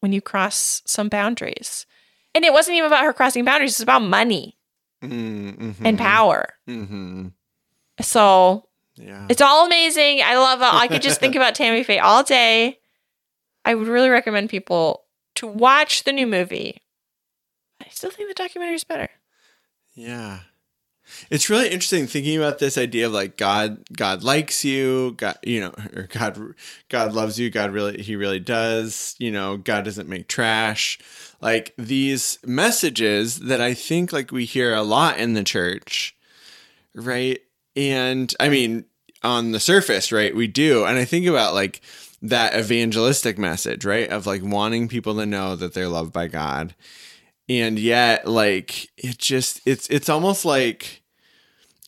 when you cross some boundaries. And it wasn't even about her crossing boundaries, it's about money Mm, mhm. and power. Mhm. So Yeah. it's all amazing. I love it. I could just think about Tammy Faye all day. I would really recommend people to watch the new movie. I still think the documentary is better. Yeah. It's really interesting thinking about this idea of like God God likes you, God you know, or God God loves you, God really he really does, you know, God doesn't make trash. Like these messages that I think like we hear a lot in the church, right? And I mean, on the surface, right, we do. And I think about like that evangelistic message, right? Of like wanting people to know that they're loved by God and yet like it just it's it's almost like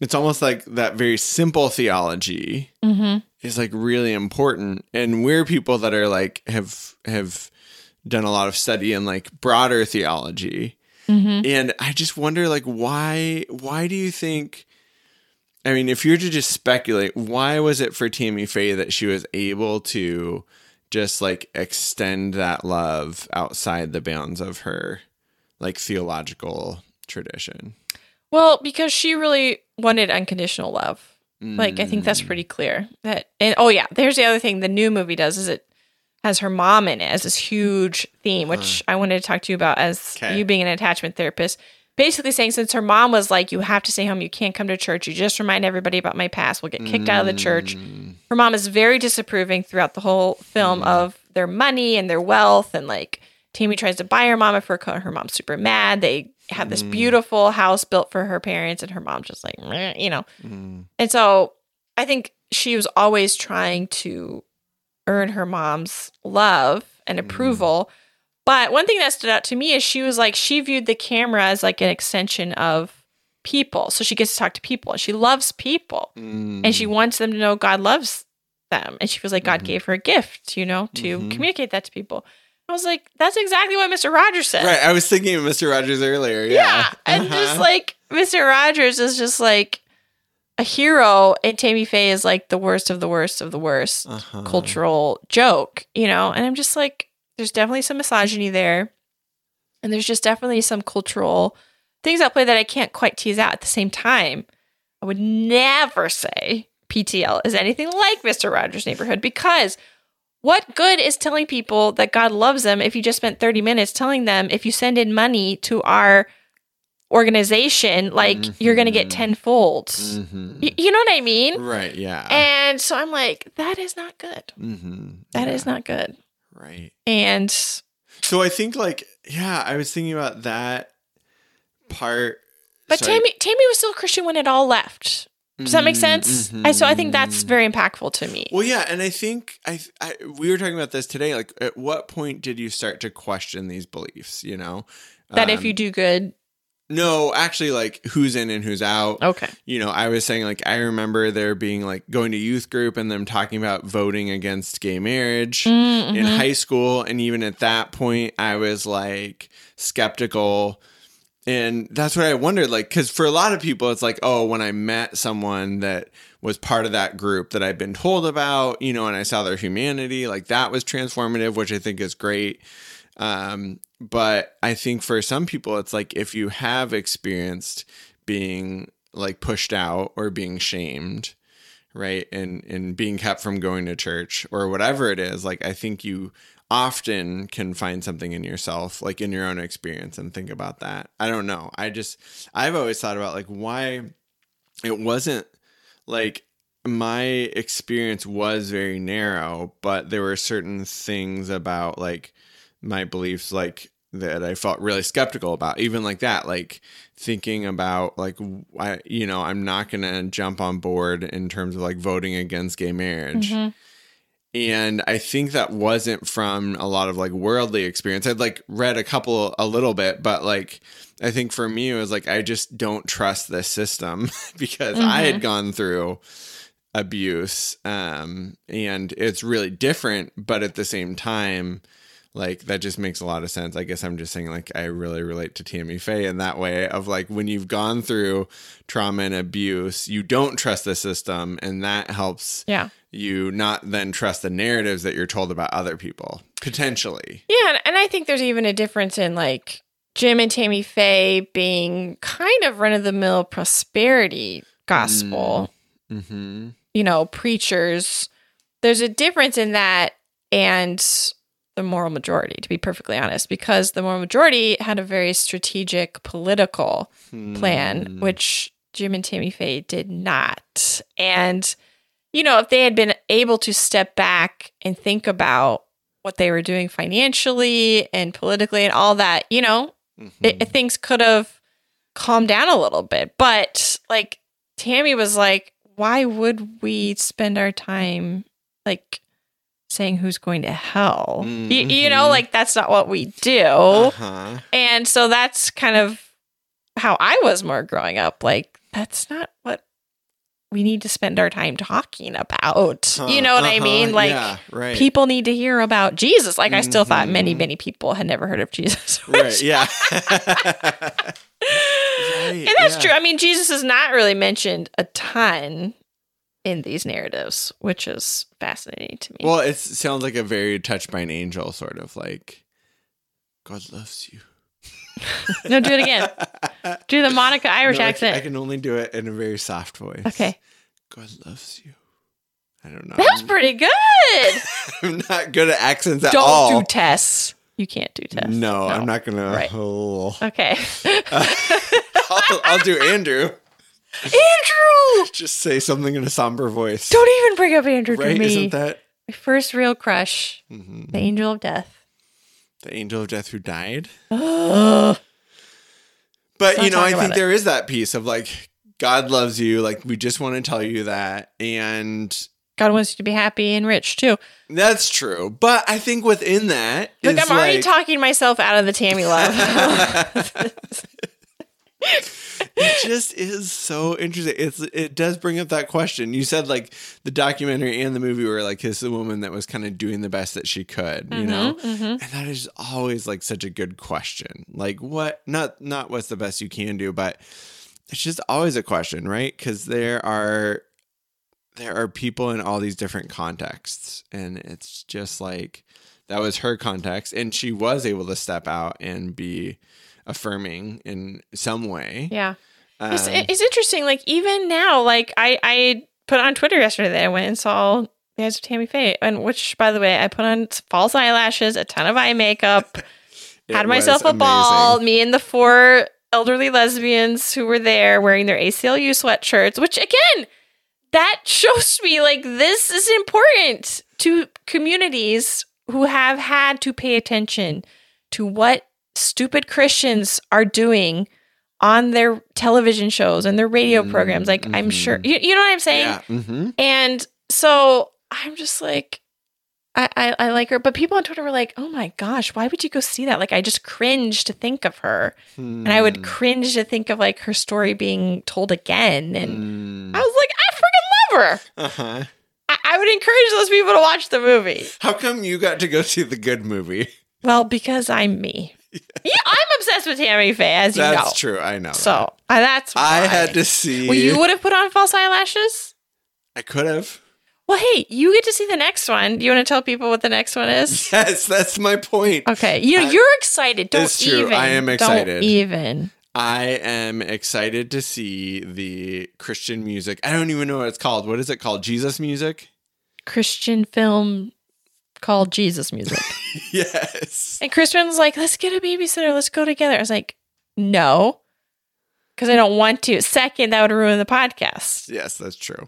it's almost like that very simple theology Mm-hmm. is like really important and we're people that are like have have done a lot of study in like broader theology Mm-hmm. and i just wonder like why why do you think i mean if you're to just speculate why was it for tammy faye that she was able to just like extend that love outside the bounds of her like theological tradition Well, because she really wanted unconditional love. Like I think that's mm. pretty clear. That and oh yeah, there's the other thing the new movie does is it has her mom in it as this huge theme, which I wanted to talk to you about as Okay. you being an attachment therapist. Basically saying since her mom was like, You have to stay home, you can't come to church, you just remind everybody about my past, we'll get kicked out of the church. Her mom is very disapproving throughout the whole film of their money and their wealth and like Tammy tries to buy her mom a fur coat. Her mom's super mad. They have this Mm. beautiful house built for her parents, and her mom just like, you know. Mm. And so I think she was always trying to earn her mom's love and Mm. approval. But one thing that stood out to me is she was like, she viewed the camera as like an extension of people. So she gets to talk to people and she loves people Mm. and she wants them to know God loves them. And she feels like God Mhm. gave her a gift, you know, to Mhm. communicate that to people. I was like, that's exactly what Mr. Rogers said. Right. I was thinking of Mr. Rogers earlier. Yeah. Yeah. And just Uh-huh. like Mr. Rogers is just like a hero, and Tammy Faye is like the worst of the worst of the worst Uh-huh. cultural joke, you know? And I'm just like, there's definitely some misogyny there. And there's just definitely some cultural things at play that I can't quite tease out at the same time. I would never say PTL is anything like Mr. Rogers' Neighborhood because what good is telling people that God loves them if you just spent 30 minutes telling them if you send in money to our organization, like you're going to get tenfold? Mhm. Y- you know what I mean? Right. Yeah. And so I'm like, that is not good. mm-hmm. That is not good. Right. And So I think like yeah, I was thinking about that part. but Sorry. Tammy Tammy was still a Christian when it all left. Does that make Mhm, sense? I so I think that's mhm. very impactful to me. Well, yeah, and I think I, I we were talking about this today. Like, at what point did you start to question these beliefs? You know, that if Um, you do good, no, actually, like who's in and who's out. okay. You know, I was saying like I remember there being like going to youth group and them talking about voting against gay marriage Mm, in mhm. high school, and even at that point, I was like skeptical. And that's what I wondered, like, because for a lot of people, it's like, oh, when I met someone that was part of that group that I've been told about, you know, and I saw their humanity, like that was transformative, which I think is great. Um, but I think for some people, it's like if you have experienced being like pushed out or being shamed, right, and and being kept from going to church or whatever it is, like I think you often can find something in yourself, like in your own experience, and think about that. I don't know. I just I've always thought about like why it wasn't like my experience was very narrow, but there were certain things about like my beliefs like that I felt really skeptical about. Even like that like thinking about like I you know I'm not going to jump on board in terms of like voting against gay marriage. Mhm. and I think that wasn't from a lot of like worldly experience. I'd like read a couple a little bit but like I think for me it was like I just don't trust this system because I had gone through abuse um and it's really different but at the same time like that just makes a lot of sense. I guess I'm just saying like I really relate to Tammy Faye in that way of like when you've gone through trauma and abuse, you don't trust the system and that helps Yeah. you not then trust the narratives that you're told about other people potentially. Yeah, and- I think there's even a difference in like Jim and Tammy Faye being kind of run of the mill prosperity gospel, Mhm. you know, preachers. There's a difference in that and the moral majority, to be perfectly honest, because the moral majority had a very strategic political plan, Mm. which Jim and Tammy Faye did not. And, you know, if they had been able to step back and think about what they were doing financially and politically and all that, you know, Mhm. it, things could have calmed down a little bit. But like Tammy was like, why would we spend our time like saying who's going to hell? Y- you know, Mhm. like that's not what we do. Uh-huh. And so that's kind of how I was more growing up. Like, that's not what we need to spend our time talking about. you know what I Uh-huh. like, yeah, right. people need to hear about Jesus. Like, I still thought many, Mhm. many people had never heard of Jesus. right, yeah. and that's true. I mean, Jesus is not really mentioned a ton in these narratives, which is fascinating to me. Well, it sounds like a very touched by an angel sort of like God loves you. no, do it again. Do the Monica Irish No, accent. I can only do it in a very soft voice. okay. God loves you. I don't know. That was pretty good. I'm not good at accents at all. Don't all. do tests. You can't do tests. no, I'm not gonna. Right. Oh. Okay. I'll, I'll do Andrew. Andrew! Just say something in a somber voice. Don't even bring up Andrew right? to me. Isn't that My first real crush, mhm. the angel of death. the angel of death who died? But you know, I think it. there is that piece of like God loves you. Like we just want to tell you that, and God wants you to be happy and rich too. that's true. But I think within that, Look, I'm already like- talking myself out of the Tammy love. it just is so interesting. It's it does bring up that question. You said like the documentary and the movie were like this is a woman that was kind of doing the best that she could, you know? Mm-hmm, And that is always like such a good question. Like what not not what's the best you can do, but it's just always a question, right? Cuz there are there are people in all these different contexts and it's just like that was her context and she was able to step out and be affirming in some way. yeah. It's, Um, it's interesting. Like even now, like I I put on Twitter yesterday that I went and saw the eyes of Tammy Faye, and which by the way I put on false eyelashes, a ton of eye makeup, had myself a amazing. ball. Me and the four elderly lesbians who were there wearing their ACLU sweatshirts, which again, that shows me like this is important to communities who have had to pay attention to what stupid Christians are doing on their television shows and their radio programs. Like, I'm sure, you, you know what I'm saying? Yeah. hmm And so I'm just like, I, I, I like her. But people on Twitter were like, oh my gosh, why would you go see that? Like, I just cringe to think of her. And I Hmm. would cringe to think of like her story being told again. And Mm. I was like, I freaking love her. Uh-huh. I, I would encourage those people to watch the movie. How come you got to go see the good movie? Well, because I'm me. Yeah, I'm obsessed with Tammy Faye, as you know. That's true. I know. So that. uh, that's I had to see. Well, you would have put on false eyelashes. I could have. Well, hey, you get to see the next one. Do you want to tell people what the next one is? Yes, that's my point. Okay, you I- you're excited. Don't It's true. even. I am Don't excited. even. I am excited to see the Christian music. I don't even know what it's called. What is it called? Jesus music? Christian film called Jesus Music. yes. and Crispin like, let's get a babysitter. Let's go together. I was like, no, because I don't want to. Second, that would ruin the podcast. Yes, that's true.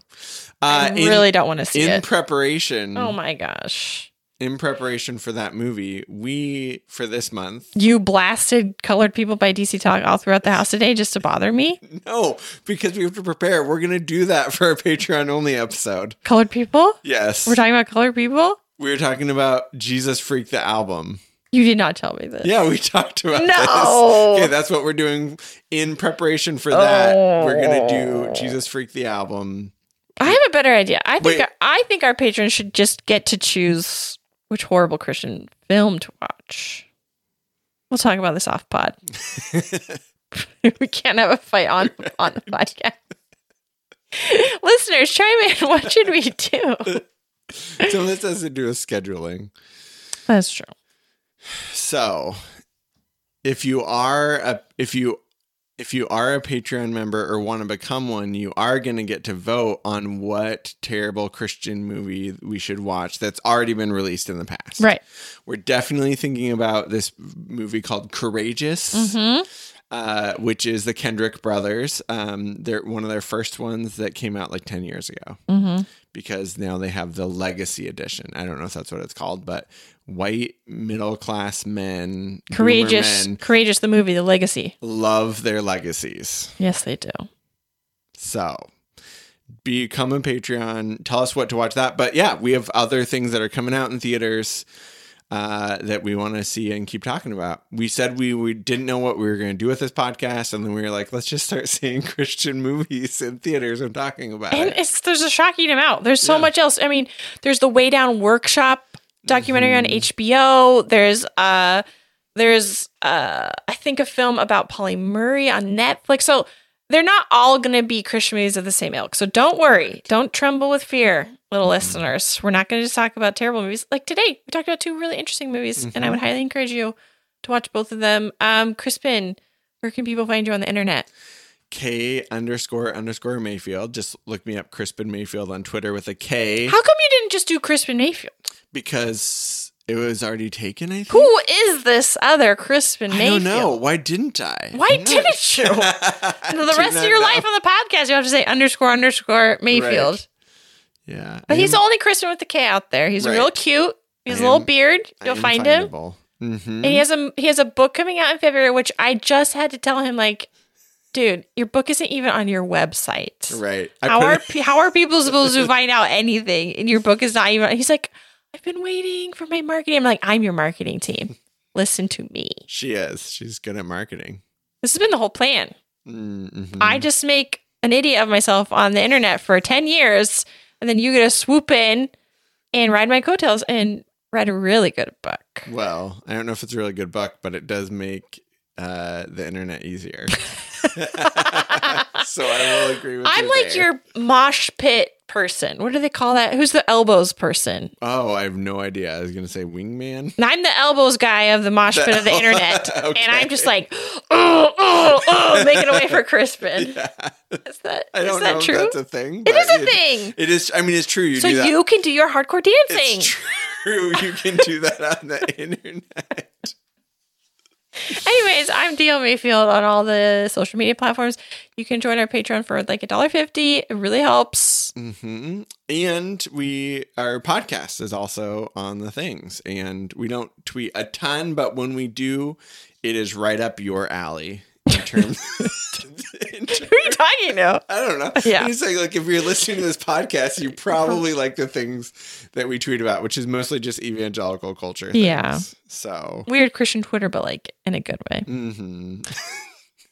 Uh, I in- really don't want to see in it. In preparation oh my gosh. in preparation for that movie, we for this month You blasted colored people by DC Talk all throughout the house today just to bother me. No, because we have to prepare. We're gonna do that for our Patreon only episode. Colored people? Yes. We're talking about colored people? We were talking about Jesus Freak the album. You did not tell me this. Yeah, we talked about No. this. Okay, that's what we're doing in preparation for that. We're gonna do Oh. Jesus Freak the album. I have a better idea. I think Wait. I think our patrons should just get to choose which horrible Christian film to watch. We'll talk about this off pod. we can't have a fight on on the podcast. Listeners, chime in. What should we do? Some of this has to do with scheduling. That's true. So, if you are a if you if you are a Patreon member or want to become one, you are going to get to vote on what terrible Christian movie we should watch that's already been released in the past. Right. We're definitely thinking about this movie called Courageous. hmm Uh, which is the Kendrick brothers. Um, they're one of their first ones that came out like 10 years ago hmm because now they have the legacy edition. I don't know if that's what it's called, but white middle class men, Courageous, men, courageous. The movie, The Legacy. love their legacies. Yes, they do. So become a Patreon. Tell us what to watch that. But yeah, we have other things that are coming out in theaters uh, that we want to see and keep talking about. We said we, we didn't know what we were going to do with this podcast, and then we were like, let's just start seeing Christian movies in theaters and talking about And it. it's there's a shocking amount. There's so Yeah. much else. I mean, there's the Weigh Down Workshop documentary on Mm-hmm. HBO. There's uh there's uh I think a film about Pauli Murray on Netflix. So they're not all going to be Christian movies of the same ilk. So don't worry. Don't tremble with fear, little Mm-hmm. listeners. We're not going to just talk about terrible movies. Like today, we talked about two really interesting movies, and I Mm-hmm. would highly encourage you to watch both of them. Um, Crispin, where can people find you on the internet? K underscore underscore Mayfield. Just look me up, Crispin Mayfield on Twitter with a K How come you didn't just do Crispin Mayfield? because it was already taken. I think. Who is this other Crispin I Mayfield? don't know. Why didn't I? Why didn't you? I the rest of your know. life on the podcast, you have to say underscore underscore Mayfield. Right. Yeah. But he's the only Christian with the K out there. He's Right. real cute. He has I a little am- beard. I You'll am find him. findable. Mhm. And he has a he has a book coming out in February, which I just had to tell him like dude, your book isn't even on your website. Right. I How put are it- pe- how are people supposed to find out anything? And your book is not even. He's like, I've been waiting for my marketing. I'm like, I'm your marketing team. Listen to me. she is. She's good at marketing. This has been the whole plan. Mhm. I just make an idiot of myself on the internet for 10 years, and then you get to swoop in and ride my coattails and write a really good book. Well, I don't know if it's a really good book, but it does make uh, the internet easier. so I will agree with you. I'm like there. your mosh pit person. What do they call that? Who's the elbows person? Oh, I have no idea. I was going to say wingman. And I'm the elbows guy of the mosh pit of the internet. Okay. And I'm just like, oh, oh, oh, making a way for Crispin. Yeah. Is that, I don't that know true? that's a thing. It is is a thing. It is. I mean, it's true. You So do that. you can do your hardcore dancing. It's true. You can do that on the internet. Anyways, I'm Dio Mayfield on all the social media platforms. You can join our Patreon for like a dollar fifty. It really helps. hmm And we our podcast is also on the things, and we don't tweet a ton, but when we do, it is right up your alley in terms. in Who are you talking to? I don't know. Yeah. I'm saying like if you're listening to this podcast, you probably like the things that we tweet about, which is mostly just evangelical culture. Things. Yeah. So. Weird Christian Twitter, but like in a good way. Mm-hmm.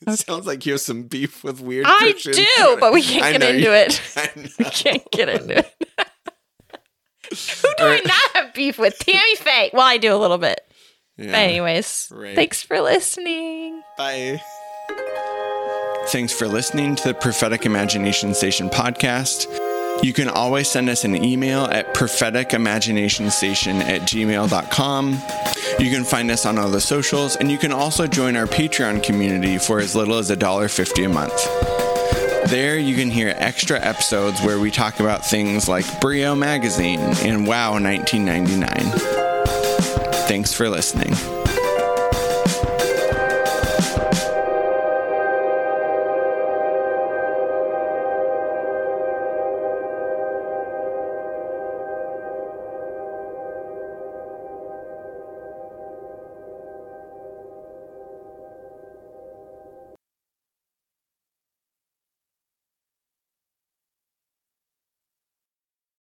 It sounds like you have some beef with weird. I Christians. do, but we can't I get into you- it. We can't get into it. Who do I not have beef with? Tammy Faye. Well, I do a little bit. Yeah. But anyways, Right. thanks for listening. Bye. Thanks for listening to the Prophetic Imagination Station podcast. You can always send us an email at propheticimaginationsstation at gmail.com. You can find us on all the socials, and you can also join our Patreon community for as little as $1.50 a month. There, you can hear extra episodes where we talk about things like Brio Magazine and Wow 1999. Thanks for listening.